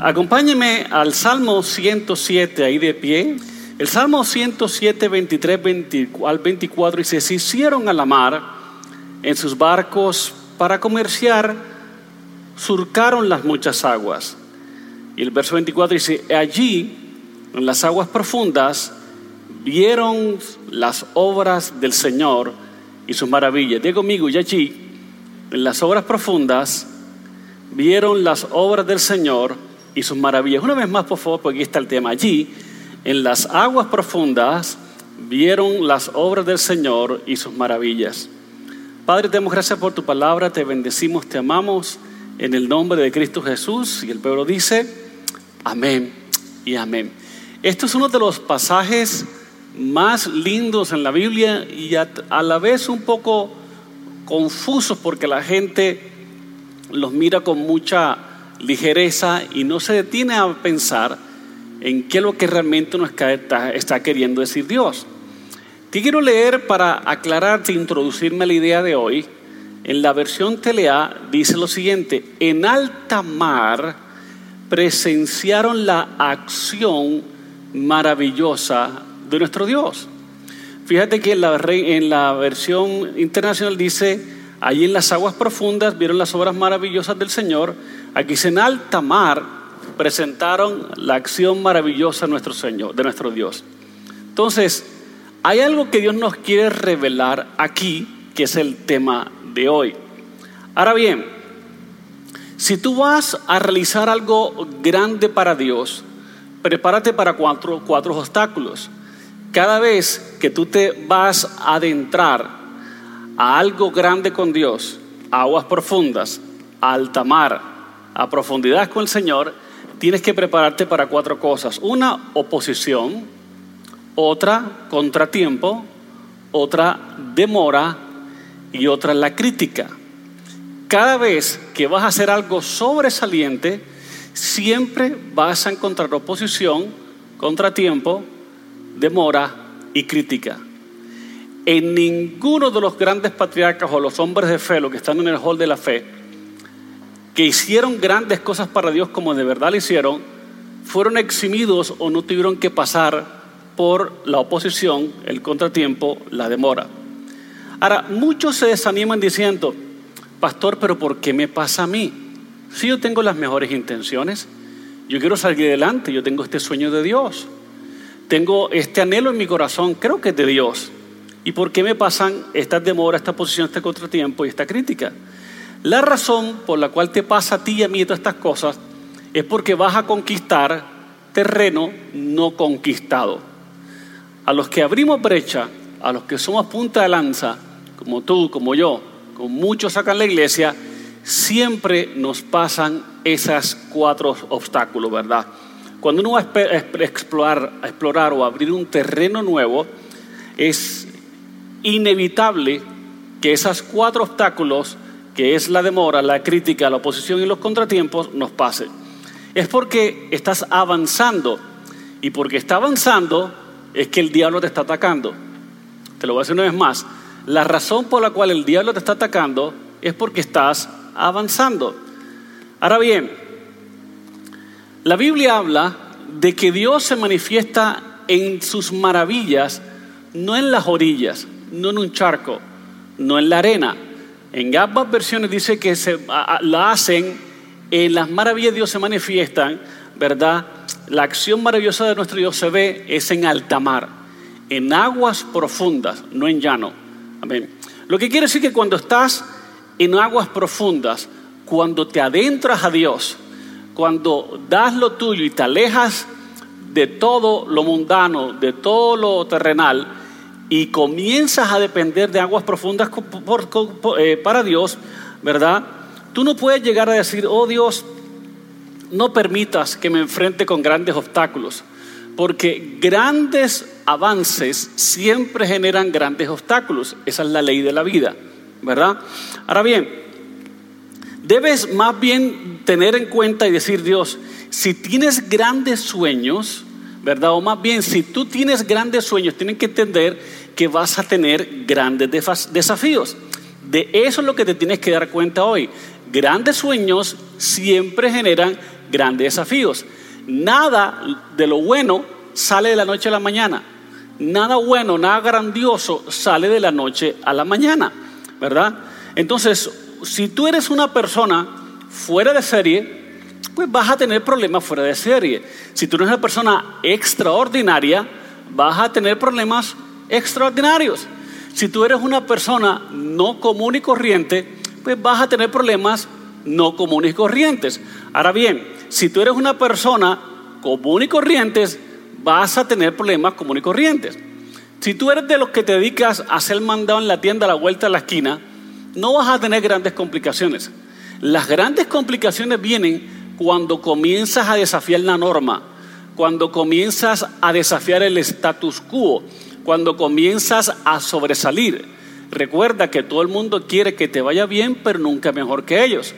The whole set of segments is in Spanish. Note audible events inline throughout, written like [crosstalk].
Acompáñeme al Salmo 107 ahí de pie. El Salmo 107, 23 al 24 dice, se hicieron a la mar en sus barcos para comerciar, surcaron las muchas aguas. Y el verso 24 dice, allí, en las aguas profundas, vieron las obras del Señor y sus maravillas. Digo conmigo, y allí, en las obras profundas, vieron las obras del Señor y sus maravillas. Una vez más, por favor, porque aquí está el tema. Allí, en las aguas profundas, vieron las obras del Señor y sus maravillas. Padre, te damos gracias por tu palabra, te bendecimos, te amamos en el nombre de Cristo Jesús. Y el pueblo dice, amén y amén. Esto es uno de los pasajes más lindos en la Biblia y a, la vez un poco confusos porque la gente los mira con mucha ligereza y no se detiene a pensar en qué es lo que realmente nos está, está queriendo decir Dios. Te quiero leer para aclararte, introducirme a la idea de hoy. En la versión Telea dice lo siguiente, en alta mar presenciaron la acción maravillosa de nuestro Dios. Fíjate que en la, versión internacional dice, allí en las aguas profundas vieron las obras maravillosas del Señor, Aquí en alta mar presentaron la acción maravillosa de nuestro Señor, de nuestro Dios. Entonces, hay algo que Dios nos quiere revelar aquí, que es el tema de hoy. Ahora bien, si tú vas a realizar algo grande para Dios, prepárate para cuatro, cuatro obstáculos. Cada vez que tú te vas a adentrar a algo grande con Dios, aguas profundas, alta mar, a profundidad con el Señor, tienes que prepararte para cuatro cosas. Una, oposición. Otra, contratiempo. Otra, demora. Y otra, la crítica. Cada vez que vas a hacer algo sobresaliente, siempre vas a encontrar oposición, contratiempo, demora y crítica. En ninguno de los grandes patriarcas o los hombres de fe, los que están en el hall de la fe, que hicieron grandes cosas para Dios como de verdad lo hicieron, fueron eximidos o no tuvieron que pasar por la oposición, el contratiempo, la demora. Ahora, muchos se desaniman diciendo, pastor, pero ¿por qué me pasa a mí? Si yo tengo las mejores intenciones, yo quiero salir adelante, yo tengo este sueño de Dios, tengo este anhelo en mi corazón, creo que es de Dios. ¿Y por qué me pasan estas demoras, esta posición, este contratiempo y esta crítica? La razón por la cual te pasa a ti y a mí todas estas cosas es porque vas a conquistar terreno no conquistado. A los que abrimos brecha, a los que somos punta de lanza, como tú, como yo, muchos en la iglesia, siempre nos pasan esas cuatro obstáculos, ¿verdad? Cuando uno va a explorar, a explorar o abrir un terreno nuevo, es inevitable que esos cuatro obstáculos que es la demora, la crítica, la oposición y los contratiempos, nos pase. Es porque estás avanzando. Y porque está avanzando es que el diablo te está atacando. Te lo voy a decir una vez más. La razón por la cual el diablo te está atacando es porque estás avanzando. Ahora bien, la Biblia habla de que Dios se manifiesta en sus maravillas, no en las orillas, no en un charco, no en la arena, en ambas versiones dice que se, la hacen, en las maravillas de Dios se manifiestan, ¿verdad? La acción maravillosa de nuestro Dios se ve es en alta mar, en aguas profundas, no en llano. Amén. Lo que quiere decir que cuando estás en aguas profundas, cuando te adentras a Dios, cuando das lo tuyo y te alejas de todo lo mundano, de todo lo terrenal, y comienzas a depender de aguas profundas eh, para Dios, ¿verdad? Tú no puedes llegar a decir, oh Dios, no permitas que me enfrente con grandes obstáculos, porque grandes avances siempre generan grandes obstáculos. Esa es la ley de la vida, ¿verdad? Ahora bien, debes más bien tener en cuenta y decir, Dios, si tienes grandes sueños, ¿verdad? O más bien, si tú tienes grandes sueños, tienen que entender que vas a tener grandes desafíos. De eso es lo que te tienes que dar cuenta hoy. Grandes sueños siempre generan grandes desafíos. Nada de lo bueno sale de la noche a la mañana. Nada bueno, nada grandioso sale de la noche a la mañana, ¿verdad? Entonces, si tú eres una persona fuera de serie, pues vas a tener problemas fuera de serie. Si tú eres una persona extraordinaria, vas a tener problemas extraordinarios. Si tú eres una persona no común y corriente, pues vas a tener problemas no comunes y corrientes. Ahora bien, si tú eres una persona común y corrientes, vas a tener problemas comunes y corrientes. Si tú eres de los que te dedicas a hacer mandado en la tienda a la vuelta de la esquina, no vas a tener grandes complicaciones. Las grandes complicaciones vienen cuando comienzas a desafiar la norma, cuando comienzas a desafiar el status quo, cuando comienzas a sobresalir. Recuerda que todo el mundo quiere que te vaya bien, pero nunca mejor que ellos.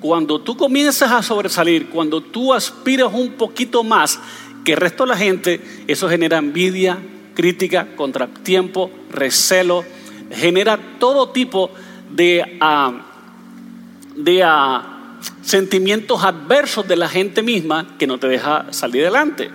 Cuando tú comienzas a sobresalir, cuando tú aspiras un poquito más que el resto de la gente, eso genera envidia, crítica, contratiempo, recelo, genera todo tipo de, ah, de ah, sentimientos adversos de la gente misma que no te deja salir adelante.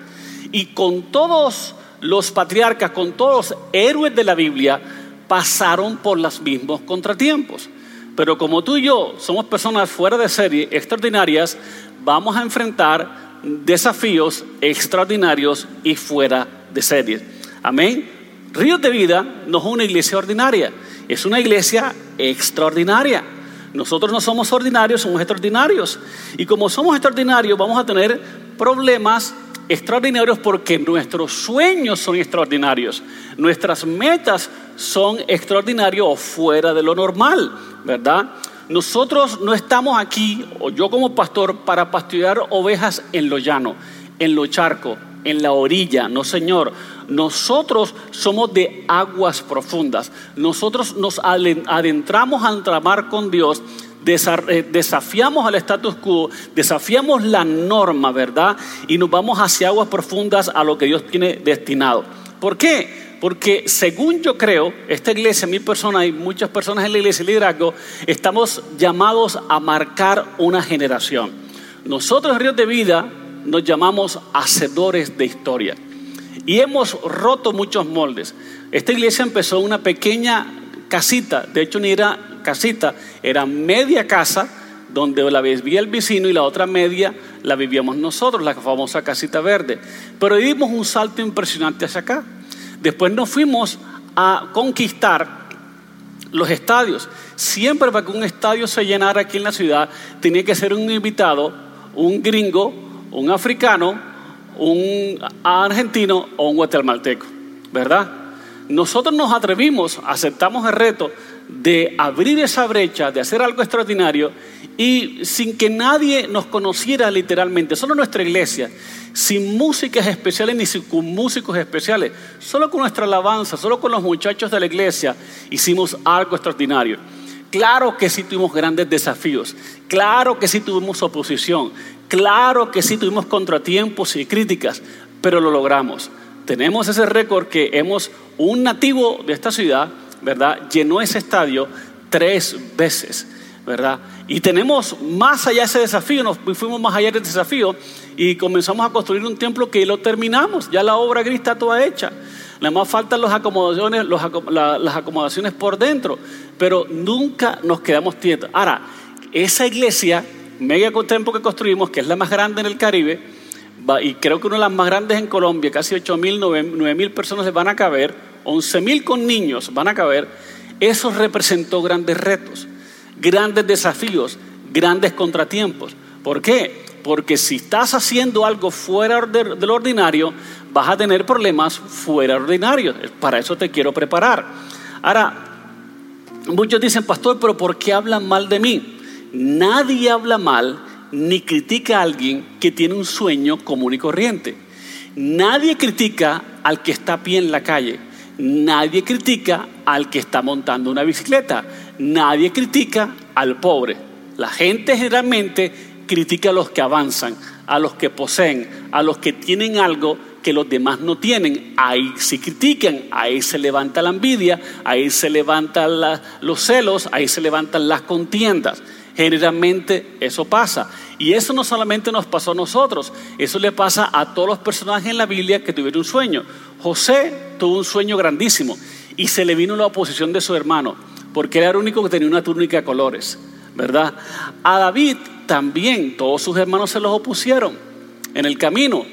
Y con todos los patriarcas, con todos los héroes de la Biblia, pasaron por los mismos contratiempos. Pero como tú y yo somos personas fuera de serie, extraordinarias, vamos a enfrentar desafíos extraordinarios y fuera de serie. Amén. Ríos de Vida no es una iglesia ordinaria, es una iglesia extraordinaria. Nosotros no somos ordinarios, somos extraordinarios. Y como somos extraordinarios, vamos a tener problemas extraordinarios porque nuestros sueños son extraordinarios, nuestras metas son extraordinarios o fuera de lo normal, ¿verdad? Nosotros no estamos aquí, o yo como pastor, para pastorear ovejas en lo llano, en lo charco, en la orilla, no Señor. Nosotros somos de aguas profundas. Nosotros nos adentramos a entramar con Dios eh, desafiamos al status quo, desafiamos la norma, ¿verdad? Y nos vamos hacia aguas profundas a lo que Dios tiene destinado. ¿Por qué? Porque según yo creo, esta iglesia, mi persona y muchas personas en la iglesia de liderazgo, estamos llamados a marcar una generación. Nosotros Ríos de Vida nos llamamos hacedores de historia y hemos roto muchos moldes. Esta iglesia empezó una pequeña casita, de hecho ni era casita, era media casa donde la vivía el vecino y la otra media la vivíamos nosotros, la famosa casita verde. Pero dimos un salto impresionante hacia acá. Después nos fuimos a conquistar los estadios. Siempre para que un estadio se llenara aquí en la ciudad, tenía que ser un invitado, un gringo, un africano, un argentino o un guatemalteco, ¿verdad? Nosotros nos atrevimos, aceptamos el reto de abrir esa brecha, de hacer algo extraordinario y sin que nadie nos conociera literalmente, solo nuestra iglesia, sin músicas especiales ni con músicos especiales, solo con nuestra alabanza, solo con los muchachos de la iglesia, hicimos algo extraordinario. Claro que sí tuvimos grandes desafíos, claro que sí tuvimos oposición, claro que sí tuvimos contratiempos y críticas, pero lo logramos. Tenemos ese récord que hemos, un nativo de esta ciudad, ¿verdad? Llenó ese estadio tres veces, ¿verdad? Y tenemos más allá ese desafío, nos fuimos más allá del desafío y comenzamos a construir un templo que lo terminamos, ya la obra gris está toda hecha. Nada más faltan las acomodaciones, las acomodaciones por dentro, pero nunca nos quedamos quietos. Ahora, esa iglesia, mega templo que construimos, que es la más grande en el Caribe, y creo que una de las más grandes en Colombia, casi 8 mil, 9 mil personas se van a caber, 11 mil con niños van a caber, eso representó grandes retos, grandes desafíos, grandes contratiempos. ¿Por qué? Porque si estás haciendo algo fuera de lo ordinario, vas a tener problemas fuera de ordinario. Para eso te quiero preparar. Ahora, muchos dicen, pastor, pero ¿por qué hablan mal de mí? Nadie habla mal ni critica a alguien que tiene un sueño común y corriente. Nadie critica al que está a pie en la calle. Nadie critica al que está montando una bicicleta. Nadie critica al pobre. La gente generalmente critica a los que avanzan, a los que poseen, a los que tienen algo que los demás no tienen. Ahí se critican, ahí se levanta la envidia, ahí se levantan los celos, ahí se levantan las contiendas. Generalmente eso pasa. Y eso no solamente nos pasó a nosotros, eso le pasa a todos los personajes en la Biblia que tuvieron un sueño. José tuvo un sueño grandísimo y se le vino la oposición de su hermano, porque era el único que tenía una túnica de colores, ¿verdad? A David también todos sus hermanos se los opusieron en el camino.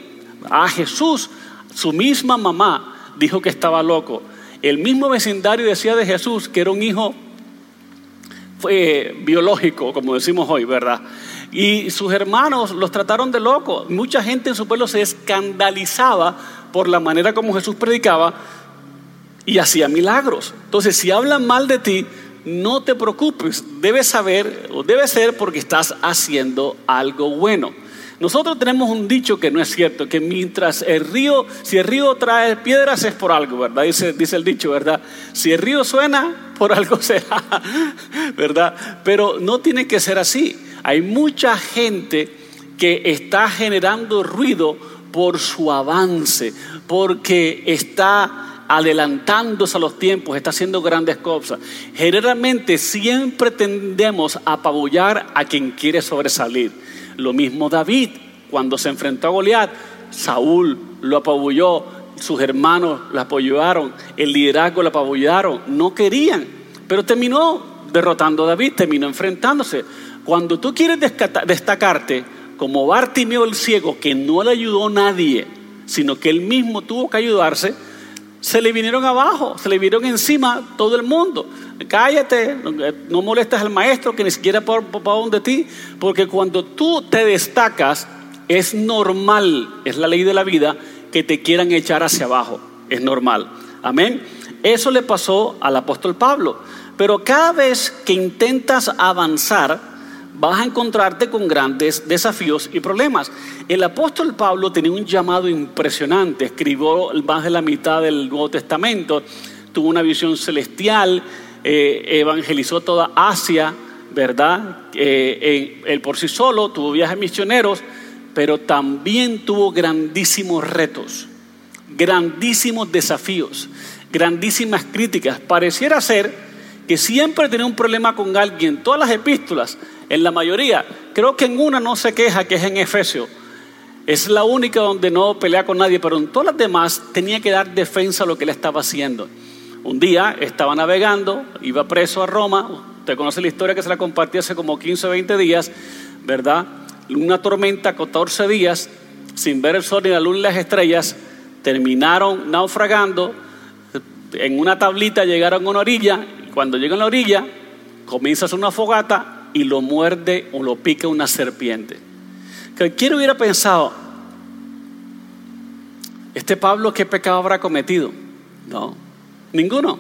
A Jesús, su misma mamá dijo que estaba loco. El mismo vecindario decía de Jesús que era un hijo biológico, como decimos hoy, ¿verdad? Y sus hermanos los trataron de loco. Mucha gente en su pueblo se escandalizaba por la manera como Jesús predicaba y hacía milagros. Entonces, si hablan mal de ti, no te preocupes. Debes saber o debe ser porque estás haciendo algo bueno. Nosotros tenemos un dicho que no es cierto, que mientras el río, si el río trae piedras es por algo, ¿verdad? Dice, dice el dicho, ¿verdad? Si el río suena, por algo [laughs] será, ¿verdad? Pero no tiene que ser así. Hay mucha gente que está generando ruido por su avance, porque está adelantándose a los tiempos, está haciendo grandes cosas. Generalmente siempre tendemos a apabullar a quien quiere sobresalir. Lo mismo David, cuando se enfrentó a Goliat, Saúl lo apabulló, sus hermanos lo apoyaron, el liderazgo lo apabullaron, no querían, pero terminó derrotando a David, terminó enfrentándose. Cuando tú quieres destacarte, como Bartimeo el ciego, que no le ayudó nadie, sino que él mismo tuvo que ayudarse, se le vinieron abajo, se le vinieron encima todo el mundo. Cállate, no molestes al maestro que ni siquiera por, por, de ti, porque cuando tú te destacas, es normal, es la ley de la vida, que te quieran echar hacia abajo. Es normal. Amén. Eso le pasó al apóstol Pablo. Pero cada vez que intentas avanzar, vas a encontrarte con grandes desafíos y problemas. El apóstol Pablo tenía un llamado impresionante, escribió más de la mitad del Nuevo Testamento, tuvo una visión celestial, eh, evangelizó toda Asia, ¿verdad? Eh, él por sí solo tuvo viajes misioneros, pero también tuvo grandísimos retos, grandísimos desafíos, grandísimas críticas. Pareciera ser que siempre tenía un problema con alguien. Todas las epístolas en la mayoría. Creo que en una no se queja, que es en Efesio. Es la única donde no pelea con nadie, pero en todas las demás tenía que dar defensa a lo que él estaba haciendo. Un día estaba navegando, iba preso a Roma. Usted conoce la historia que se la compartí hace como 15 o 20 días, ¿verdad? Una tormenta, 14 días, sin ver el sol ni la luz ni las estrellas, terminaron naufragando. En una tablita llegaron a una orilla, y cuando llegan a la orilla, comienza a hacer una fogata y lo muerde o lo pica una serpiente. ¿Quién hubiera pensado? ¿Este Pablo qué pecado habrá cometido? No, ninguno.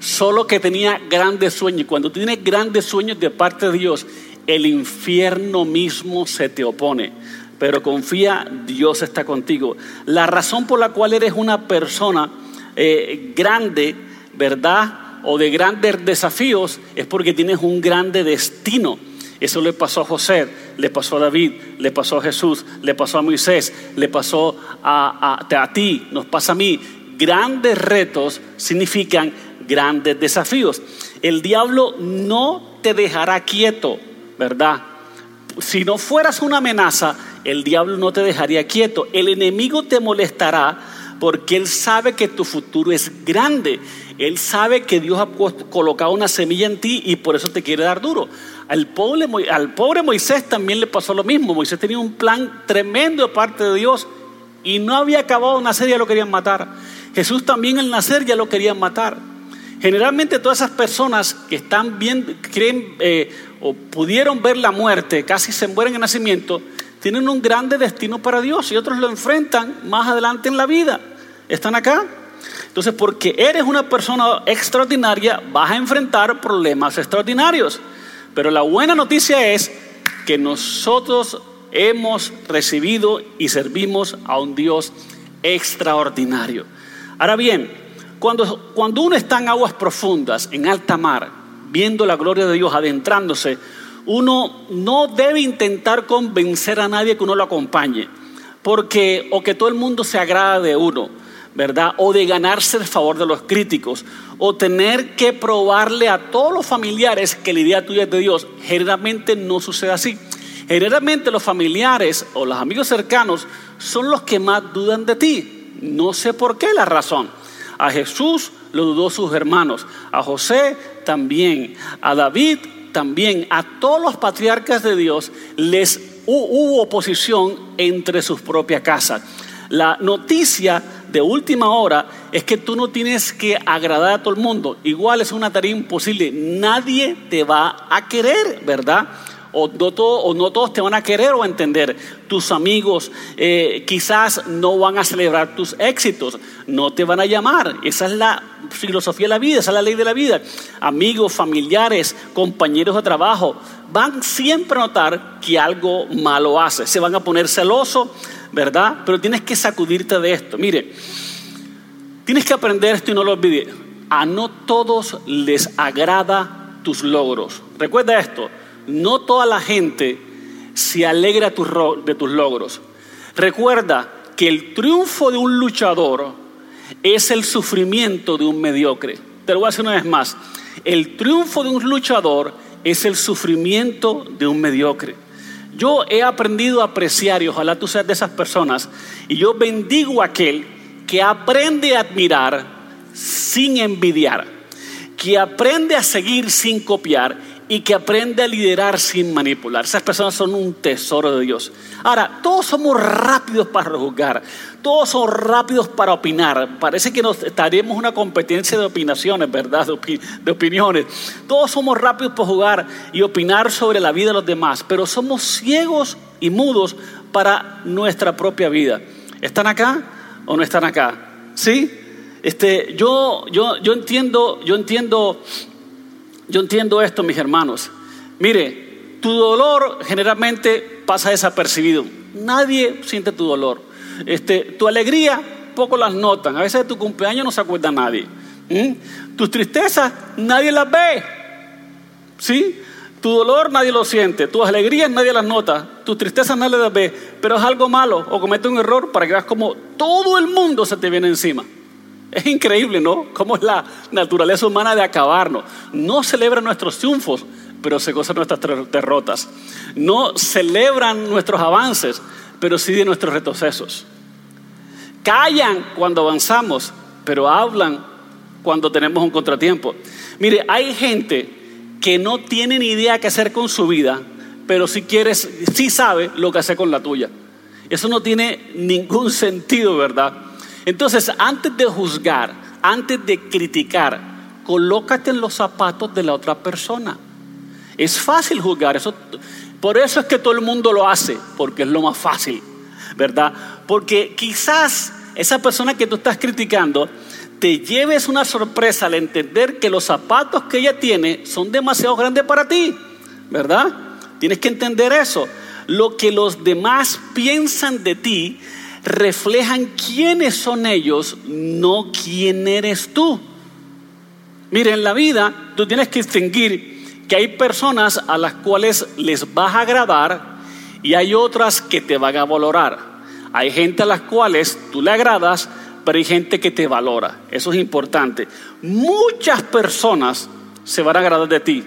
Solo que tenía grandes sueños. Cuando tienes grandes sueños de parte de Dios, el infierno mismo se te opone. Pero confía, Dios está contigo. La razón por la cual eres una persona eh, grande, ¿verdad? O de grandes desafíos es porque tienes un grande destino. Eso le pasó a José, le pasó a David, le pasó a Jesús, le pasó a Moisés, le pasó a, a, ti, nos pasa a mí. Grandes retos significan grandes desafíos. El diablo no te dejará quieto, ¿verdad? Si no fueras una amenaza, el diablo no te dejaría quieto. El enemigo te molestará porque él sabe que tu futuro es grande. Él sabe que Dios ha colocado una semilla en ti y por eso te quiere dar duro. Al pobre, Moisés también le pasó lo mismo. Moisés tenía un plan tremendo de parte de Dios y no había acabado nacer, ya lo querían matar. Jesús también al nacer ya lo querían matar. Generalmente todas esas personas que están bien, creen eh, o pudieron ver la muerte, casi se mueren en nacimiento, tienen un grande destino para Dios y otros lo enfrentan más adelante en la vida. ¿Están acá? Entonces, porque eres una persona extraordinaria, vas a enfrentar problemas extraordinarios. Pero la buena noticia es que nosotros hemos recibido y servimos a un Dios extraordinario. Ahora bien, cuando, cuando uno está en aguas profundas, en alta mar, viendo la gloria de Dios adentrándose, uno no debe intentar convencer a nadie que uno lo acompañe, porque o que todo el mundo se agrada de uno, ¿verdad? O de ganarse el favor de los críticos, o tener que probarle a todos los familiares que la idea tuya es de Dios. Generalmente no sucede así. Generalmente los familiares o los amigos cercanos son los que más dudan de ti. No sé por qué la razón. A Jesús lo dudó sus hermanos, a José también, a David también a todos los patriarcas de Dios les hubo oposición entre sus propias casas. La noticia de última hora es que tú no tienes que agradar a todo el mundo. Igual es una tarea imposible. Nadie te va a querer, ¿verdad? O no, o no, todos te van a querer o entender. Tus amigos eh, quizás no van a celebrar tus éxitos, no te van a llamar. Esa es la filosofía de la vida, esa es la ley de la vida. Amigos, familiares, compañeros de trabajo van siempre a notar que algo malo hace. Se van a poner celosos, ¿verdad? Pero tienes que sacudirte de esto. Mire, tienes que aprender esto y no lo olvides. A no todos les agrada tus logros. Recuerda esto no toda la gente se alegra de tus logros. Recuerda que el triunfo de un luchador es el sufrimiento de un mediocre. Te lo voy a decir una vez más. El triunfo de un luchador es el sufrimiento de un mediocre. Yo he aprendido a apreciar, y ojalá tú seas de esas personas, y yo bendigo a aquel que aprende a admirar sin envidiar, que aprende a seguir sin copiar y que aprende a liderar sin manipular. Esas personas son un tesoro de Dios. Ahora, todos somos rápidos para juzgar, todos somos rápidos para opinar. Parece que nos estaríamos una competencia de opinaciones, ¿verdad? De, opiniones. Todos somos rápidos para jugar y opinar sobre la vida de los demás, pero somos ciegos y mudos para nuestra propia vida. ¿Están acá o no están acá? ¿Sí? Este, yo, yo, yo entiendo, yo entiendo yo entiendo esto, mis hermanos. Mire, tu dolor generalmente pasa desapercibido. Nadie siente tu dolor. Este, tu alegría, poco las notan. A veces de tu cumpleaños no se acuerda nadie. Tus tristezas, nadie las ve. ¿Sí? Tu dolor nadie lo siente, tus alegrías nadie las nota, tus tristezas nadie las ve, pero es algo malo o comete un error para que veas como todo el mundo se te viene encima. Es increíble, ¿no? Cómo es la naturaleza humana de acabarnos. No celebran nuestros triunfos, pero se gozan nuestras derrotas. No celebran nuestros avances, pero sí de nuestros retrocesos. Callan cuando avanzamos, pero hablan cuando tenemos un contratiempo. Mire, hay gente que no tiene ni idea qué hacer con su vida, pero si quieres, sí sabe lo que hacer con la tuya. Eso no tiene ningún sentido, ¿verdad? Entonces, antes de juzgar, antes de criticar, colócate en los zapatos de la otra persona. Es fácil juzgar, eso, por eso es que todo el mundo lo hace, porque es lo más fácil, ¿verdad? Porque quizás esa persona que tú estás criticando te lleves una sorpresa al entender que los zapatos que ella tiene son demasiado grandes para ti, ¿verdad? Tienes que entender eso. Lo que los demás piensan de ti reflejan quiénes son ellos, no quién eres tú. Mire, en la vida tú tienes que distinguir que hay personas a las cuales les vas a agradar y hay otras que te van a valorar. Hay gente a las cuales tú le agradas, pero hay gente que te valora. Eso es importante. Muchas personas se van a agradar de ti,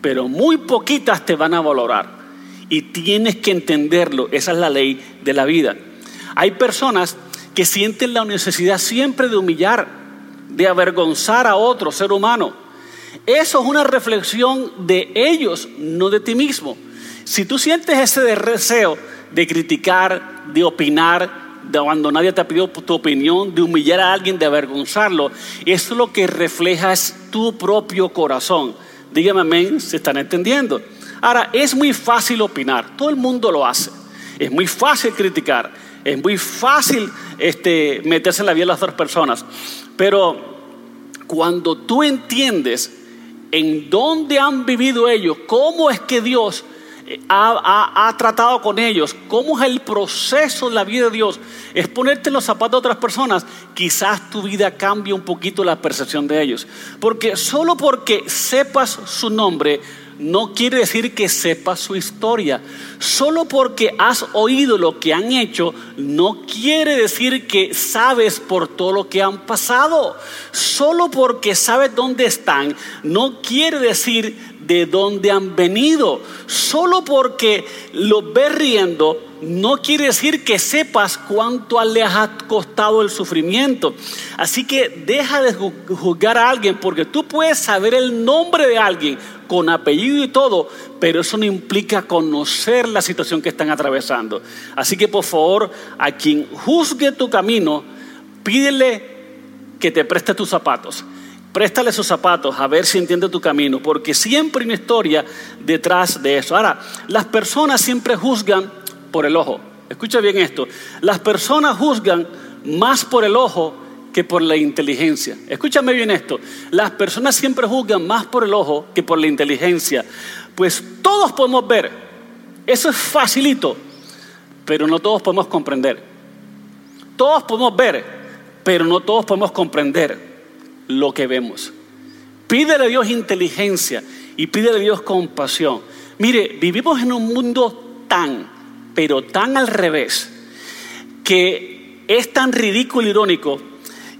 pero muy poquitas te van a valorar. Y tienes que entenderlo. Esa es la ley de la vida. Hay personas que sienten la necesidad siempre de humillar, de avergonzar a otro ser humano. Eso es una reflexión de ellos, no de ti mismo. Si tú sientes ese deseo de criticar, de opinar, de cuando nadie te ha pedido tu opinión, de humillar a alguien, de avergonzarlo, eso lo que refleja es tu propio corazón. Dígame amén, se están entendiendo. Ahora, es muy fácil opinar, todo el mundo lo hace. Es muy fácil criticar, es muy fácil este, meterse en la vida de las otras personas. Pero cuando tú entiendes en dónde han vivido ellos, cómo es que Dios eh, ha, tratado con ellos, cómo es el proceso de la vida de Dios, es ponerte en los zapatos de otras personas, quizás tu vida cambie un poquito la percepción de ellos. Porque solo porque sepas su nombre, no quiere decir que sepas su historia. Solo porque has oído lo que han hecho, no quiere decir que sabes por todo lo que han pasado. Solo porque sabes dónde están, no quiere decir de dónde han venido. Solo porque los ves riendo, no quiere decir que sepas cuánto les ha costado el sufrimiento. Así que deja de juzgar a alguien porque tú puedes saber el nombre de alguien con apellido y todo, pero eso no implica conocer la situación que están atravesando. Así que por favor, a quien juzgue tu camino, pídele que te preste tus zapatos. Préstale sus zapatos a ver si entiende tu camino, porque siempre hay una historia detrás de eso. Ahora, las personas siempre juzgan por el ojo. Escucha bien esto. Las personas juzgan más por el ojo que por la inteligencia. Escúchame bien esto. Las personas siempre juzgan más por el ojo que por la inteligencia. Pues todos podemos ver. Eso es facilito. Pero no todos podemos comprender. Todos podemos ver, pero no todos podemos comprender lo que vemos. Pídele a Dios inteligencia y pídele a Dios compasión. Mire, vivimos en un mundo tan, pero tan al revés, que es tan ridículo y irónico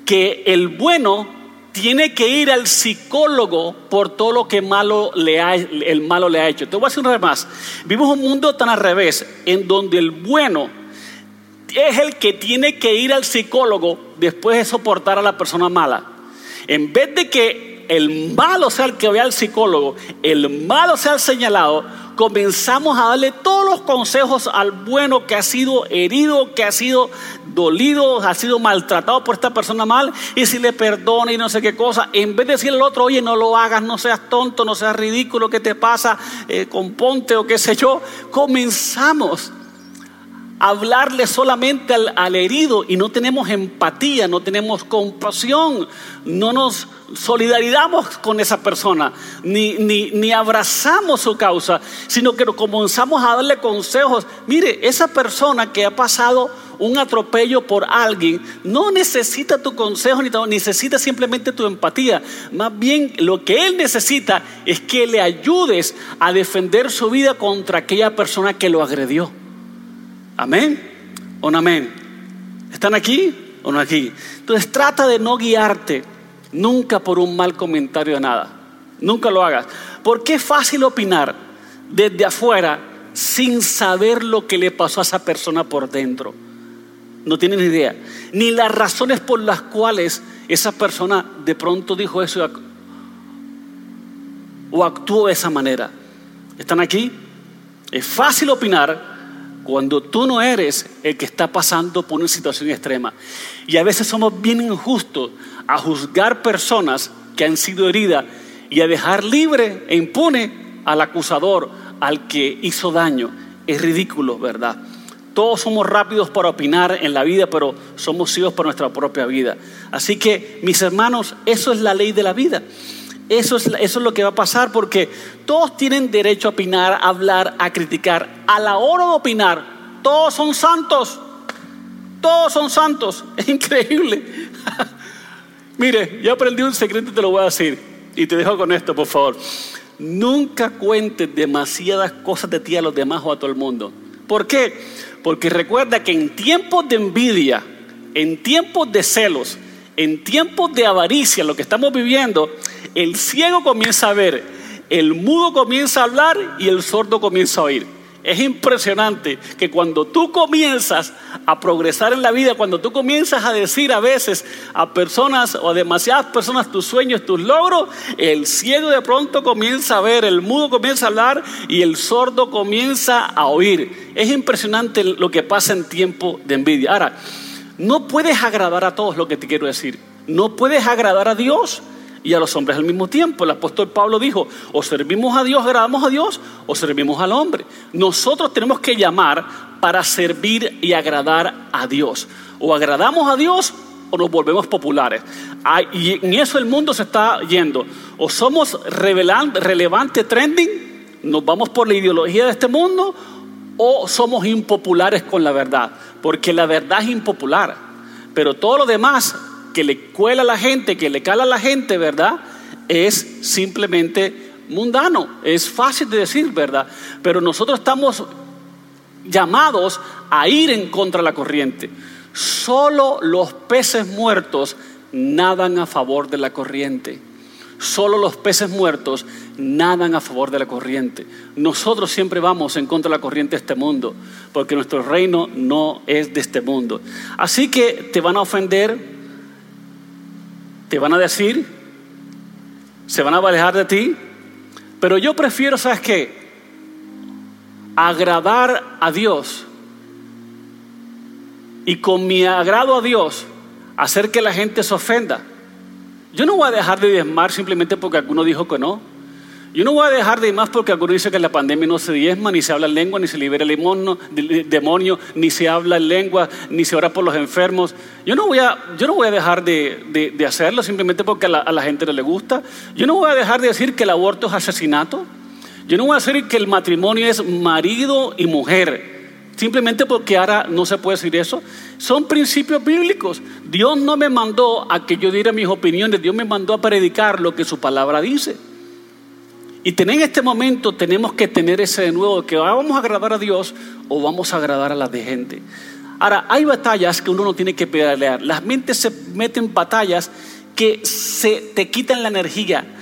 que el bueno tiene que ir al psicólogo por todo lo que malo le ha, el malo le ha hecho. Te voy a decir una vez más. Vivimos un mundo tan al revés, en donde el bueno es el que tiene que ir al psicólogo después de soportar a la persona mala. En vez de que el malo sea el que vaya al psicólogo, el malo sea el señalado, comenzamos a darle todos los consejos al bueno que ha sido herido, que ha sido dolido, ha sido maltratado por esta persona mal, y si le perdona y no sé qué cosa, en vez de decirle al otro, oye, no lo hagas, no seas tonto, no seas ridículo, ¿qué te pasa? Eh, componte o qué sé yo, comenzamos hablarle solamente al, herido y no tenemos empatía, no tenemos compasión, no nos solidarizamos con esa persona, ni, ni, ni, abrazamos su causa, sino que comenzamos a darle consejos. Mire, esa persona que ha pasado un atropello por alguien no necesita tu consejo ni necesita simplemente tu empatía. Más bien lo que él necesita es que le ayudes a defender su vida contra aquella persona que lo agredió. Amén o no amén. ¿Están aquí o no aquí? Entonces trata de no guiarte Nunca por un mal comentario de nada. Nunca lo hagas. Porque es fácil opinar desde afuera sin saber lo que le pasó a esa persona por dentro. No tienes ni idea. Ni las razones por las cuales esa persona de pronto dijo eso o actuó de esa manera. ¿Están aquí? Es fácil opinar cuando tú no eres el que está pasando por una situación extrema. Y a veces somos bien injustos a juzgar personas que han sido heridas y a dejar libre e impune al acusador, al que hizo daño. Es ridículo, ¿verdad? Todos somos rápidos para opinar en la vida, pero somos ciegos por nuestra propia vida. Así que, mis hermanos, eso es la ley de la vida. Eso es, eso es lo que va a pasar porque todos tienen derecho a opinar, a hablar, a criticar. A la hora de opinar, todos son santos. Todos son santos. [laughs] Es increíble. [laughs] Mire, yo aprendí un secreto y te lo voy a decir. Y te dejo con esto, por favor. Nunca cuentes demasiadas cosas de ti a los demás o a todo el mundo. ¿Por qué? Porque recuerda que en tiempos de envidia, en tiempos de celos, en tiempos de avaricia, lo que estamos viviendo, el ciego comienza a ver, el mudo comienza a hablar y el sordo comienza a oír. Es impresionante que cuando tú comienzas a progresar en la vida, cuando tú comienzas a decir a veces a personas o a demasiadas personas tus sueños, tus logros, el ciego de pronto comienza a ver, el mudo comienza a hablar y el sordo comienza a oír. Es impresionante lo que pasa en tiempo de envidia. Ahora, no puedes agradar a todos lo que te quiero decir. No puedes agradar a Dios y a los hombres al mismo tiempo. El apóstol Pablo dijo, o servimos a Dios, agradamos a Dios, o servimos al hombre. Nosotros tenemos que llamar para servir y agradar a Dios. O agradamos a Dios o nos volvemos populares. Y en eso el mundo se está yendo. O somos relevante, trending, nos vamos por la ideología de este mundo, o somos impopulares con la verdad. Porque la verdad es impopular. Pero todo lo demás que le cuela a la gente, que le cala a la gente, ¿verdad? Es simplemente mundano. Es fácil de decir, ¿verdad? Pero nosotros estamos llamados a ir en contra de la corriente. Solo los peces muertos nadan a favor de la corriente. Solo los peces muertos nadan a favor de la corriente. Nosotros siempre vamos en contra de la corriente de este mundo, porque nuestro reino no es de este mundo. Así que te van a ofender, te van a decir, se van a alejar de ti, pero yo prefiero, ¿sabes qué? Agradar a Dios y con mi agrado a Dios hacer que la gente se ofenda. Yo no voy a dejar de diezmar simplemente porque alguno dijo que no. Yo no voy a dejar de más porque alguno dice que la pandemia no se diezma, ni se habla en lengua, ni se libera el demonio, ni se habla en lengua, ni se ora por los enfermos. Yo no voy a, yo no voy a dejar de, hacerlo simplemente porque a la, a la, gente no le gusta. Yo no voy a dejar de decir que el aborto es asesinato. Yo no voy a decir que el matrimonio es marido y mujer. Simplemente porque ahora no se puede decir eso. Son principios bíblicos. Dios no me mandó a que yo diera mis opiniones, Dios me mandó a predicar lo que su palabra dice. Y en este momento tenemos que tener ese de nuevo, que vamos a agradar a Dios o vamos a agradar a la gente. Ahora, hay batallas que uno no tiene que pelear. Las mentes se meten en batallas que se te quitan la energía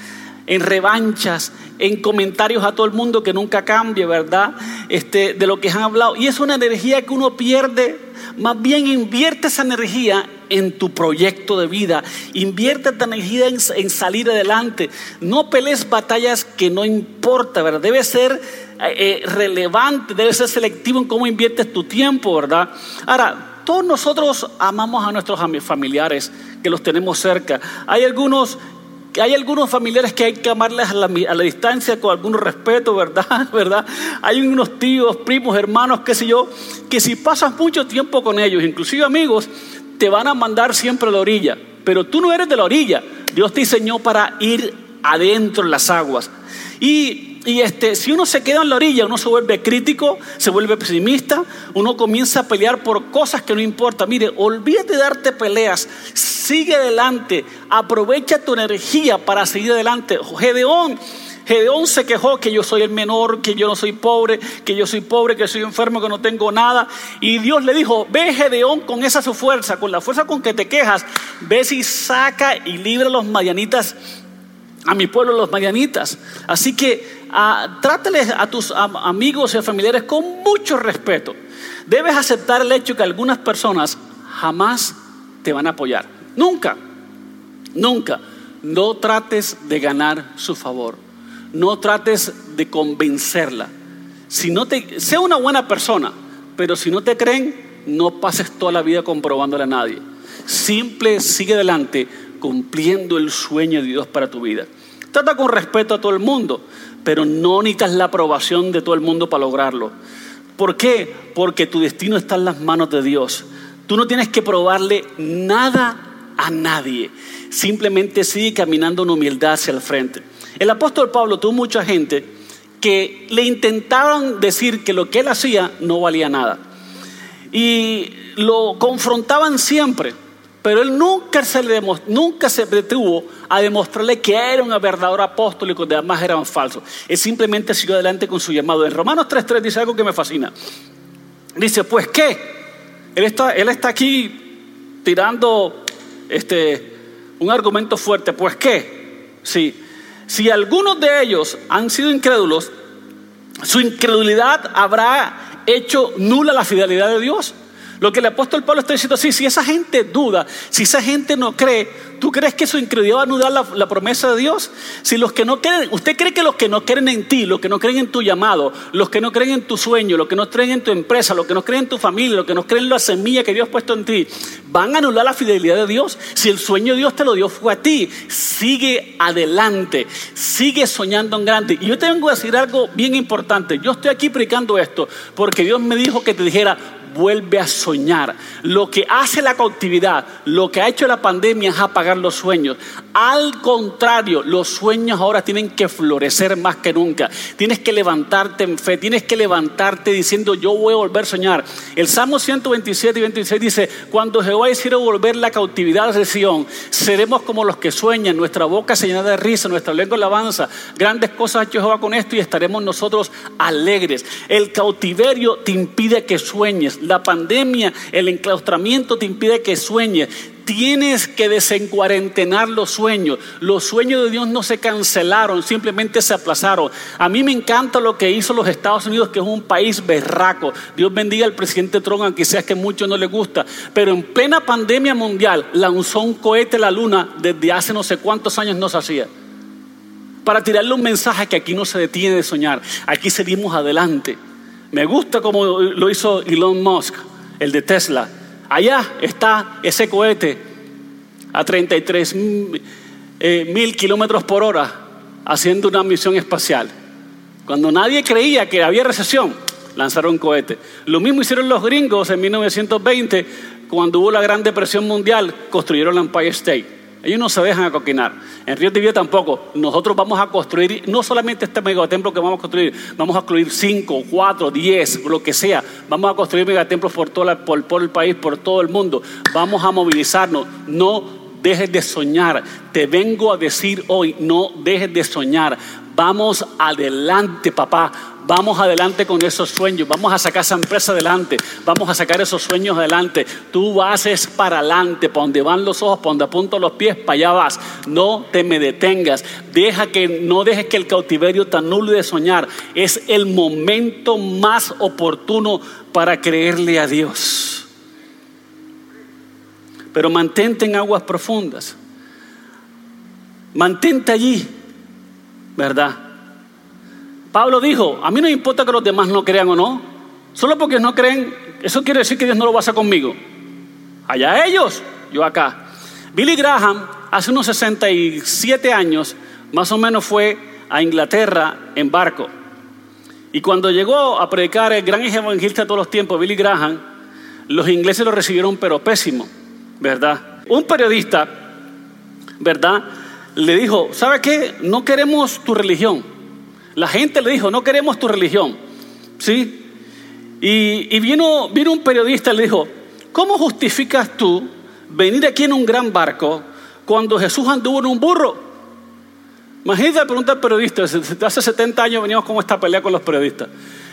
en revanchas, en comentarios a todo el mundo que nunca cambie, ¿verdad? Este, de lo que han hablado. Y es una energía que uno pierde. Más bien invierte esa energía en tu proyecto de vida. Invierte esa energía en, salir adelante. No pelees batallas que no importa, ¿verdad? Debe ser eh, eh, relevante, debe ser selectivo en cómo inviertes tu tiempo, ¿verdad? Ahora, todos nosotros amamos a nuestros familiares que los tenemos cerca. Hay algunos hay algunos familiares que hay que amarles a la, distancia con algún respeto, ¿verdad? [laughs] ¿verdad? Hay unos tíos, primos, hermanos, qué sé yo, que si pasas mucho tiempo con ellos, inclusive amigos, te van a mandar siempre a la orilla. Pero tú no eres de la orilla. Dios te diseñó para ir adentro en las aguas. Y y este, si uno se queda en la orilla, uno se vuelve crítico, se vuelve pesimista, uno comienza a pelear por cosas que no importan. Mire, olvídate de darte peleas, sigue adelante, aprovecha tu energía para seguir adelante. Gedeón, Gedeón se quejó que yo soy el menor, que yo no soy pobre, que yo soy pobre, que soy enfermo, que no tengo nada. Y Dios le dijo, ve Gedeón con esa su fuerza, con la fuerza con que te quejas, ve si saca y libra a los mayanitas a mi pueblo los marianitas. Así que ah, trátales a tus amigos y familiares con mucho respeto. Debes aceptar el hecho que algunas personas jamás te van a apoyar. Nunca, nunca. No trates de ganar su favor. No trates de convencerla. Si no te, sea una buena persona, pero si no te creen, no pases toda la vida comprobándole a nadie. Simple, sigue adelante cumpliendo el sueño de Dios para tu vida. Trata con respeto a todo el mundo, pero no necesitas la aprobación de todo el mundo para lograrlo. ¿Por qué? Porque tu destino está en las manos de Dios. Tú no tienes que probarle nada a nadie. Simplemente sigue caminando en humildad hacia el frente. El apóstol Pablo tuvo mucha gente que le intentaban decir que lo que él hacía no valía nada. Y lo confrontaban siempre. Pero él nunca se, le nunca se detuvo a demostrarle que era un verdadero apóstol y que los demás eran falsos. Él simplemente siguió adelante con su llamado. En Romanos 3.3 dice algo que me fascina. Dice, pues qué. Él está, él está aquí tirando este, un argumento fuerte. Pues qué. Si algunos de ellos han sido incrédulos, su incredulidad habrá hecho nula la fidelidad de Dios. Lo que el apóstol Pablo está diciendo así, si esa gente duda, si esa gente no cree, ¿tú crees que su incredulidad va a anudar la, promesa de Dios? Si los que no ¿usted cree que los que no creen en ti, los que no creen en tu llamado, los que no creen en tu sueño, los que no creen en tu empresa, los que no creen en tu familia, los que no creen en la semilla que Dios ha puesto en ti, van a anular la fidelidad de Dios? Si el sueño de Dios te lo dio fue a ti, sigue adelante, sigue soñando en grande. Y yo te vengo a decir algo bien importante. Yo estoy aquí predicando esto porque Dios me dijo que te dijera, vuelve a soñar. Lo que hace la cautividad, lo que ha hecho la pandemia es apagar los sueños. Al contrario, los sueños ahora tienen que florecer más que nunca. Tienes que levantarte en fe, tienes que levantarte diciendo yo voy a volver a soñar. El Salmo 127 y 26 dice, cuando Jehová hiciera volver la cautividad de Sion, seremos como los que sueñan, nuestra boca se llena de risa, nuestra lengua alabanza. Grandes cosas ha hecho Jehová con esto y estaremos nosotros alegres. El cautiverio te impide que sueñes. La pandemia, el enclaustramiento te impide que sueñes. Tienes que desencuarentenar los sueños. Los sueños de Dios no se cancelaron, simplemente se aplazaron. A mí me encanta lo que hizo los Estados Unidos, que es un país berraco. Dios bendiga al presidente Trump, aunque sea que a muchos no le gusta. Pero en plena pandemia mundial lanzó un cohete a la luna desde hace no sé cuántos años no se hacía para tirarle un mensaje que aquí no se detiene de soñar, aquí seguimos adelante. Me gusta como lo hizo Elon Musk, el de Tesla. Allá está ese cohete a 33 eh, mil kilómetros por hora haciendo una misión espacial. Cuando nadie creía que había recesión, lanzaron un cohete. Lo mismo hicieron los gringos en 1920, cuando hubo la Gran Depresión Mundial, construyeron el Empire State. Ellos no se dejan acoquinar. En Río Vida tampoco. Nosotros vamos a construir, no solamente este megatemplo que vamos a construir, vamos a construir cinco, cuatro, diez, lo que sea. Vamos a construir megatemplos por, por, por el país, por todo el mundo. Vamos a movilizarnos. No dejes de soñar. Te vengo a decir hoy, no dejes de soñar. Vamos adelante, papá. Vamos adelante con esos sueños. Vamos a sacar esa empresa adelante. Vamos a sacar esos sueños adelante. Tú vas para adelante. Para donde van los ojos, para donde apunto los pies, para allá vas. No te me detengas. Deja que, no dejes que el cautiverio te anule de soñar. Es el momento más oportuno para creerle a Dios. Pero mantente en aguas profundas. Mantente allí ¿verdad? Pablo dijo, a mí no importa que los demás no crean o no, solo porque no creen, eso quiere decir que Dios no lo va a hacer conmigo. Allá ellos, yo acá. Billy Graham, hace unos 67 años, más o menos fue a Inglaterra en barco. Y cuando llegó a predicar el gran evangelista de todos los tiempos, Billy Graham, los ingleses lo recibieron pero pésimo, ¿verdad? Un periodista, ¿verdad? le dijo, ¿sabe qué? No queremos tu religión. La gente le dijo, no queremos tu religión. ¿Sí? Y, vino, un periodista y le dijo, ¿cómo justificas tú venir aquí en un gran barco cuando Jesús anduvo en un burro? Imagínate la pregunta al periodista, hace 70 años veníamos con esta pelea con los periodistas.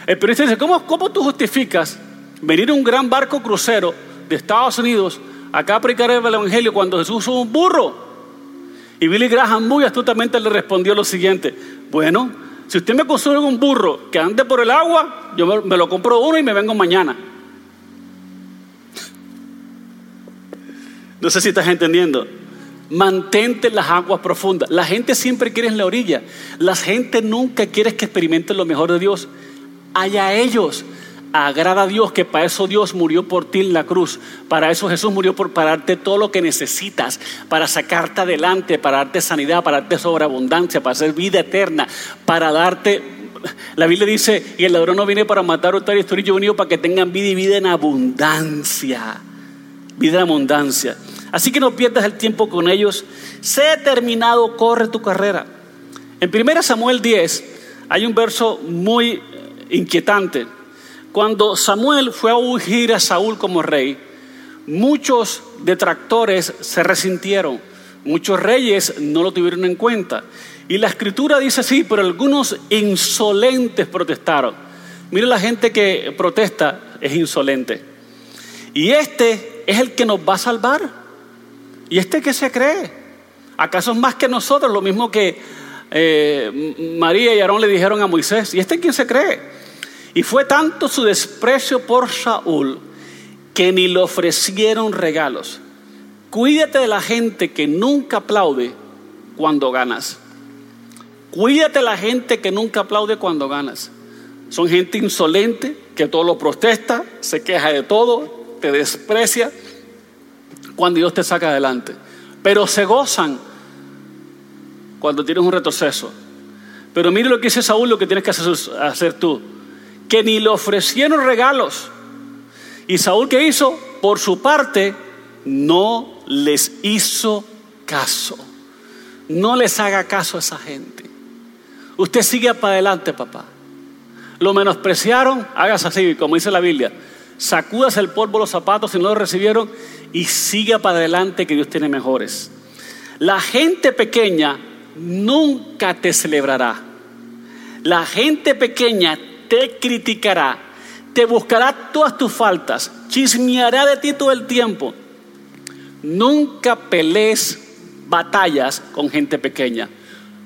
El periodista dice, ¿cómo, cómo tú justificas venir en un gran barco crucero de Estados Unidos acá a predicar el Evangelio cuando Jesús usó un burro? Y Billy Graham muy astutamente le respondió lo siguiente, bueno, si usted me consume un burro que ande por el agua, yo me, lo compro uno y me vengo mañana. No sé si estás entendiendo. Mantente en las aguas profundas. La gente siempre quiere en la orilla. La gente nunca quiere que experimenten lo mejor de Dios. Allá ellos agrada a Dios que para eso Dios murió por ti en la cruz. Para eso Jesús murió por pararte todo lo que necesitas, para sacarte adelante, para darte sanidad, para darte sobreabundancia, para hacer vida eterna, para darte... La Biblia dice, y el ladrón no viene para matar, o y destruir, yo he venido para que tengan vida y vida en abundancia. Vida en abundancia. Así que no pierdas el tiempo con ellos. Sé terminado, corre tu carrera. En 1 Samuel 10 hay un verso muy inquietante. Cuando Samuel fue a ungir a Saúl como rey, muchos detractores se resintieron, muchos reyes no lo tuvieron en cuenta. Y la escritura dice así, pero algunos insolentes protestaron. Mire la gente que protesta es insolente. Y este es el que nos va a salvar. ¿Y este que se cree? ¿Acaso es más que nosotros? Lo mismo que eh, María y Aarón le dijeron a Moisés. ¿Y este quién se cree? Y fue tanto su desprecio por Saúl que ni le ofrecieron regalos. Cuídate de la gente que nunca aplaude cuando ganas. Cuídate de la gente que nunca aplaude cuando ganas. Son gente insolente que todo lo protesta, se queja de todo, te desprecia cuando Dios te saca adelante. Pero se gozan cuando tienes un retroceso. Pero mire lo que dice Saúl, lo que tienes que hacer, hacer tú que ni le ofrecieron regalos, Y Saúl que hizo, por su parte, no les hizo caso. No les haga caso a esa gente. Usted sigue para adelante, papá. Lo menospreciaron, hágase así, como dice la Biblia. Sacúdase el polvo los zapatos si no lo recibieron y siga para adelante que Dios tiene mejores. La gente pequeña nunca te celebrará. La gente pequeña te criticará, te buscará todas tus faltas, chismeará de ti todo el tiempo. Nunca pelees batallas con gente pequeña.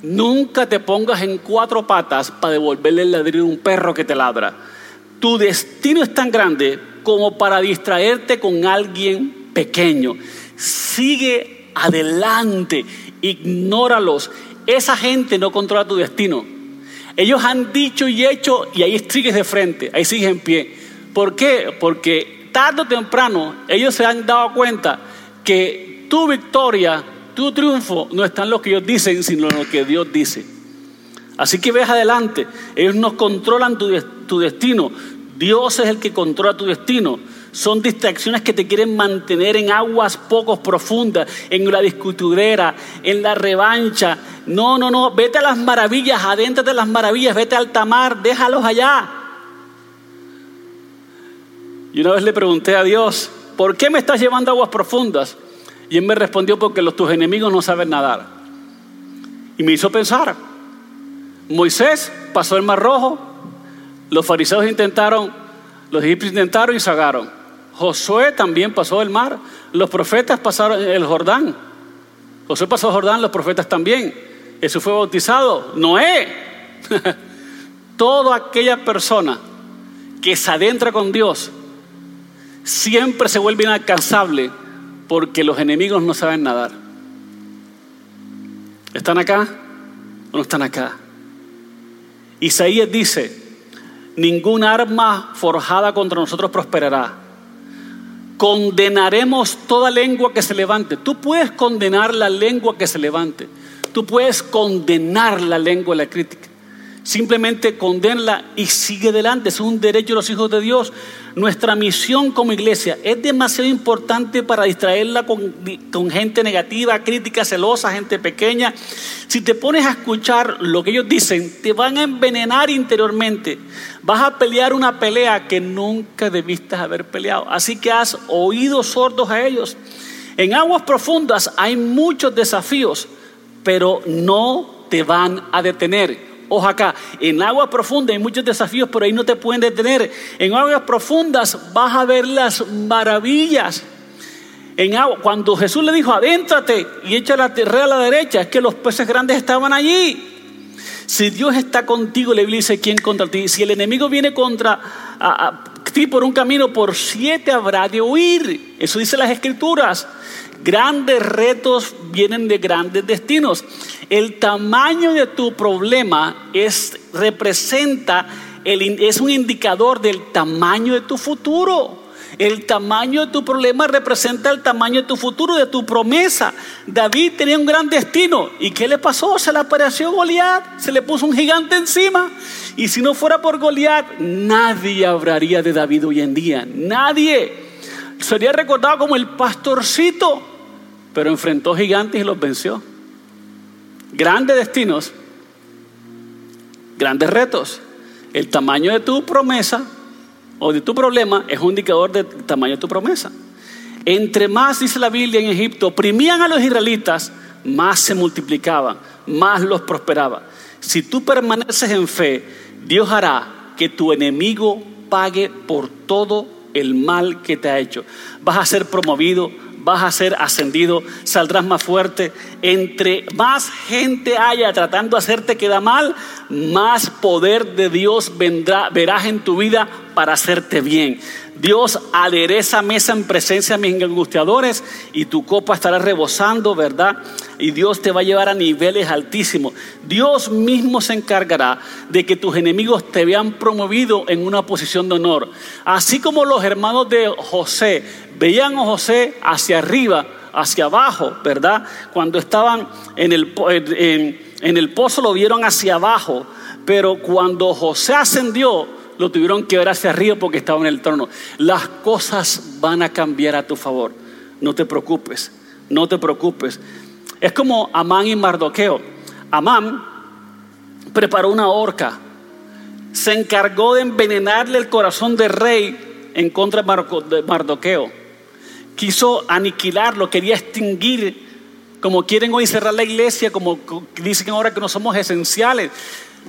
Nunca te pongas en cuatro patas para devolverle el ladrillo a un perro que te ladra. Tu destino es tan grande como para distraerte con alguien pequeño. Sigue adelante, ignóralos. Esa gente no controla tu destino. Ellos han dicho y hecho y ahí sigues de frente, ahí sigues en pie. ¿Por qué? Porque tarde o temprano ellos se han dado cuenta que tu victoria, tu triunfo no está en lo que ellos dicen, sino lo que Dios dice. Así que ves adelante, ellos no controlan tu destino, Dios es el que controla tu destino. Son distracciones que te quieren mantener en aguas poco profundas, en la discutidera, en la revancha. No, no, no, vete a las maravillas, adentro de las maravillas, vete al tamar, déjalos allá. Y una vez le pregunté a Dios, ¿por qué me estás llevando a aguas profundas? Y él me respondió, porque los, tus enemigos no saben nadar. Y me hizo pensar, Moisés pasó el mar rojo, los fariseos intentaron, los egipcios intentaron y sagaron. Josué también pasó el mar. Los profetas pasaron el Jordán. Josué pasó el Jordán, los profetas también. Jesús fue bautizado. Noé. [laughs] Toda aquella persona que se adentra con Dios siempre se vuelve inalcanzable porque los enemigos no saben nadar. ¿Están acá o no están acá? Isaías dice, ningún arma forjada contra nosotros prosperará. Condenaremos toda lengua que se levante. Tú puedes condenar la lengua que se levante. Tú puedes condenar la lengua de la crítica. Simplemente condenla y sigue adelante. Es un derecho de los hijos de Dios. Nuestra misión como iglesia es demasiado importante para distraerla con, con, gente negativa, crítica, celosa, gente pequeña. Si te pones a escuchar lo que ellos dicen, te van a envenenar interiormente. Vas a pelear una pelea que nunca debiste haber peleado. Así que has oído sordos a ellos. En aguas profundas hay muchos desafíos, pero no te van a detener. Ojo acá, en aguas profundas hay muchos desafíos, pero ahí no te pueden detener. En aguas profundas vas a ver las maravillas. En agua, cuando Jesús le dijo, adéntrate y echa la tierra a la derecha, es que los peces grandes estaban allí. Si Dios está contigo, le dice, ¿quién contra ti? Si el enemigo viene contra ti por un camino, por siete habrá de huir. Eso dice las escrituras. Grandes retos vienen de grandes destinos. El tamaño de tu problema es, representa, el, es un indicador del tamaño de tu futuro. El tamaño de tu problema representa el tamaño de tu futuro, de tu promesa. David tenía un gran destino. ¿Y qué le pasó? Se le apareció Goliat, se le puso un gigante encima. Y si no fuera por Goliat, nadie hablaría de David hoy en día. Nadie. Sería recordado como el pastorcito, pero enfrentó gigantes y los venció. Grandes destinos, grandes retos. El tamaño de tu promesa o de tu problema es un indicador del tamaño de tu promesa. Entre más, dice la Biblia en Egipto, oprimían a los israelitas, más se multiplicaban, más los prosperaba. Si tú permaneces en fe, Dios hará que tu enemigo pague por todo el mal que te ha hecho. Vas a ser promovido, vas a ser ascendido, saldrás más fuerte. Entre más gente haya tratando de hacerte quedar mal, más poder de Dios vendrá, verás en tu vida para hacerte bien. Dios adereza mesa en presencia de mis angustiadores y tu copa estará rebosando, ¿verdad? Y Dios te va a llevar a niveles altísimos. Dios mismo se encargará de que tus enemigos te vean promovido en una posición de honor. Así como los hermanos de José veían a José hacia arriba, hacia abajo, ¿verdad? Cuando estaban en el, en, en el pozo lo vieron hacia abajo, pero cuando José ascendió, lo tuvieron que ver hacia arriba porque estaba en el trono. Las cosas van a cambiar a tu favor. No te preocupes, no te preocupes. Es como Amán y Mardoqueo. Amán preparó una horca, se encargó de envenenarle el corazón del rey en contra de Mardoqueo. Quiso aniquilarlo, quería extinguir, como quieren hoy cerrar la iglesia, como dicen ahora que no somos esenciales.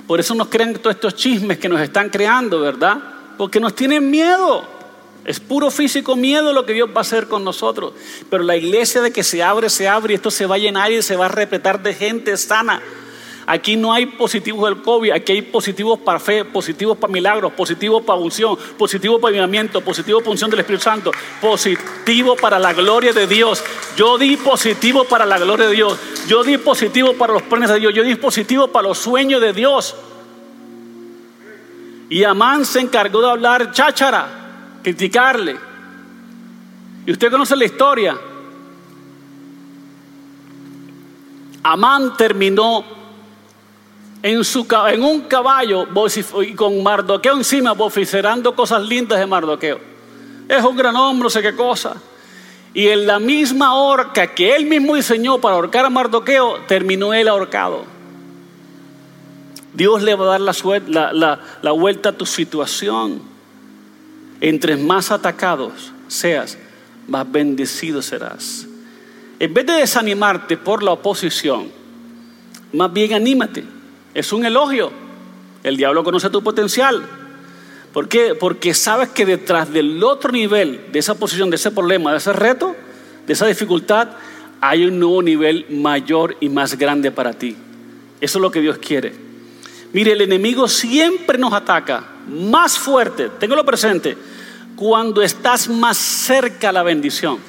Por eso nos crean todos estos chismes que nos están creando, ¿verdad? Porque nos tienen miedo. Es puro físico miedo lo que Dios va a hacer con nosotros. Pero la iglesia de que se abre, se abre y esto se va a llenar y se va a repetir de gente sana. Aquí no hay positivos del COVID, aquí hay positivos para fe, positivos para milagros, positivos para unción, positivos para avivamiento, positivos para unción del Espíritu Santo, positivo para la gloria de Dios. Yo di positivo para la gloria de Dios. Yo di positivo para los planes de Dios. Yo di positivo para los sueños de Dios. Y Amán se encargó de hablar cháchara, criticarle. Y usted conoce la historia. Amán terminó en, su, en un caballo y con Mardoqueo encima, vociferando cosas lindas de Mardoqueo. Es un gran hombre, no sé qué cosa. Y en la misma horca que él mismo diseñó para ahorcar a Mardoqueo, terminó él ahorcado. Dios le va a dar la, la, la vuelta a tu situación. Entre más atacados seas, más bendecido serás. En vez de desanimarte por la oposición, más bien anímate es un elogio. El diablo conoce tu potencial. ¿Por qué? Porque sabes que detrás del otro nivel, de esa posición, de ese problema, de ese reto, de esa dificultad, hay un nuevo nivel mayor y más grande para ti. Eso es lo que Dios quiere. Mire, el enemigo siempre nos ataca más fuerte, téngalo presente, cuando estás más cerca a la bendición.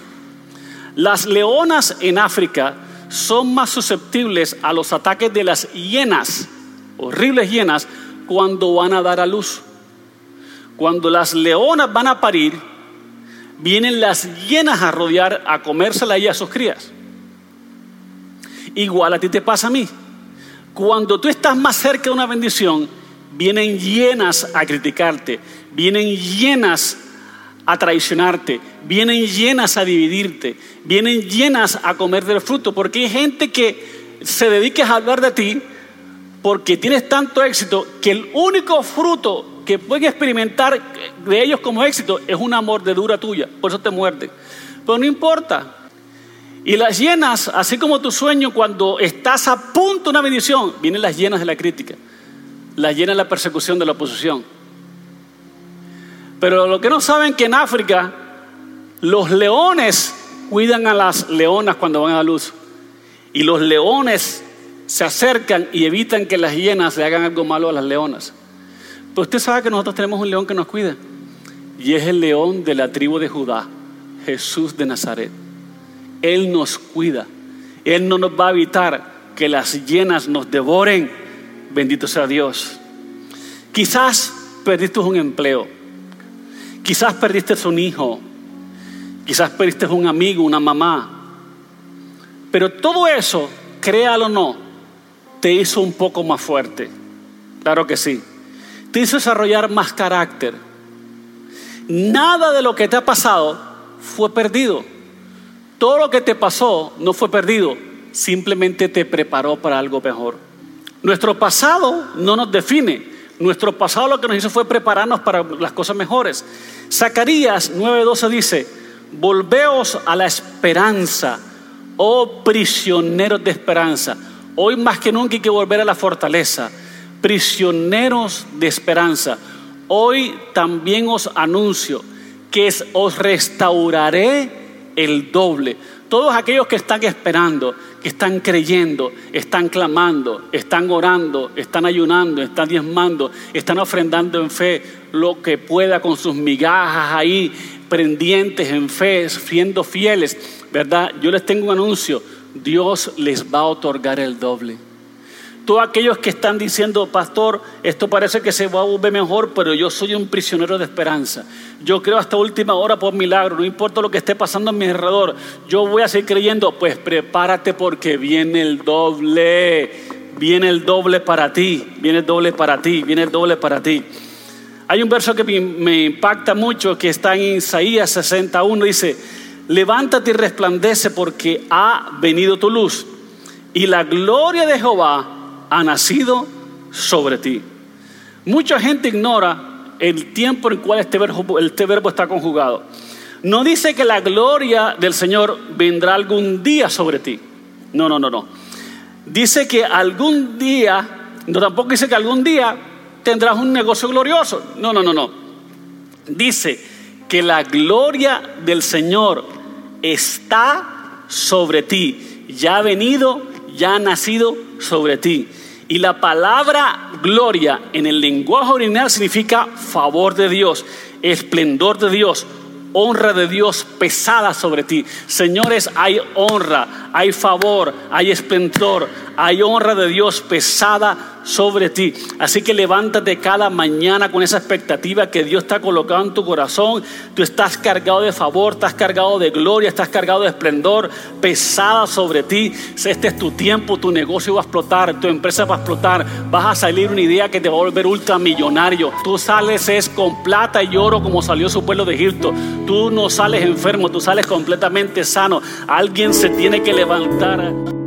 Las leonas en África son más susceptibles a los ataques de las hienas, horribles hienas, cuando van a dar a luz. Cuando las leonas van a parir, vienen las hienas a rodear, a comérsela y a sus crías. Igual a ti te pasa a mí. Cuando tú estás más cerca de una bendición, vienen llenas a criticarte, vienen llenas a traicionarte, vienen llenas a dividirte, vienen llenas a comer del fruto, porque hay gente que se dedica a hablar de ti porque tienes tanto éxito que el único fruto que pueden experimentar de ellos como éxito es una mordedura tuya, por eso te muerde. Pero no importa. Y las llenas, así como tu sueño, cuando estás a punto de una bendición, vienen las llenas de la crítica, las llenas de la persecución de la oposición. Pero lo que no saben que en África los leones cuidan a las leonas cuando van a la luz. Y los leones se acercan y evitan que las hienas le hagan algo malo a las leonas. Pero usted sabe que nosotros tenemos un león que nos cuida. Y es el león de la tribu de Judá, Jesús de Nazaret. Él nos cuida. Él no nos va a evitar que las hienas nos devoren. Bendito sea Dios. Quizás perdiste un empleo. Quizás perdiste un hijo, quizás perdiste un amigo, una mamá. Pero todo eso, créalo o no, te hizo un poco más fuerte. Claro que sí. Te hizo desarrollar más carácter. Nada de lo que te ha pasado fue perdido. Todo lo que te pasó no fue perdido, simplemente te preparó para algo mejor. Nuestro pasado no nos define, nuestro pasado lo que nos hizo fue prepararnos para las cosas mejores. Zacarías 9:12 dice, volveos a la esperanza, oh prisioneros de esperanza. Hoy más que nunca hay que volver a la fortaleza, prisioneros de esperanza. Hoy también os anuncio que os restauraré el doble. Todos aquellos que están esperando, están creyendo, están clamando, están orando, están ayunando, están diezmando, están ofrendando en fe lo que pueda con sus migajas ahí, prendientes en fe, siendo fieles, ¿verdad? Yo les tengo un anuncio, Dios les va a otorgar el doble. Todos aquellos que están diciendo, pastor, esto parece que se va a volver mejor, pero yo soy un prisionero de esperanza. Yo creo hasta última hora por milagro, no importa lo que esté pasando a mi alrededor, yo voy a seguir creyendo, pues prepárate porque viene el doble, viene el doble para ti, viene el doble para ti, viene el doble para ti. Hay un verso que me impacta mucho que está en Isaías 61, dice, levántate y resplandece porque ha venido tu luz y la gloria de Jehová ha nacido sobre ti. Mucha gente ignora el tiempo en el cual este verbo, este verbo está conjugado. No dice que la gloria del Señor vendrá algún día sobre ti. No, no, no, no. Dice que algún día, no tampoco dice que algún día tendrás un negocio glorioso. No, no, no, no. Dice que la gloria del Señor está sobre ti. Ya ha venido, ya ha nacido sobre ti. Y la palabra gloria en el lenguaje original significa favor de Dios, esplendor de Dios, honra de Dios pesada sobre ti. Señores, hay honra, hay favor, hay esplendor, hay honra de Dios pesada sobre ti. Así que levántate cada mañana con esa expectativa que Dios está colocado en tu corazón. Tú estás cargado de favor, estás cargado de gloria, estás cargado de esplendor pesada sobre ti. Este es tu tiempo, tu negocio va a explotar, tu empresa va a explotar. Vas a salir una idea que te va a volver ultramillonario. Tú sales es con plata y oro como salió su pueblo de Egipto. Tú no sales enfermo, tú sales completamente sano. Alguien se tiene que levantar.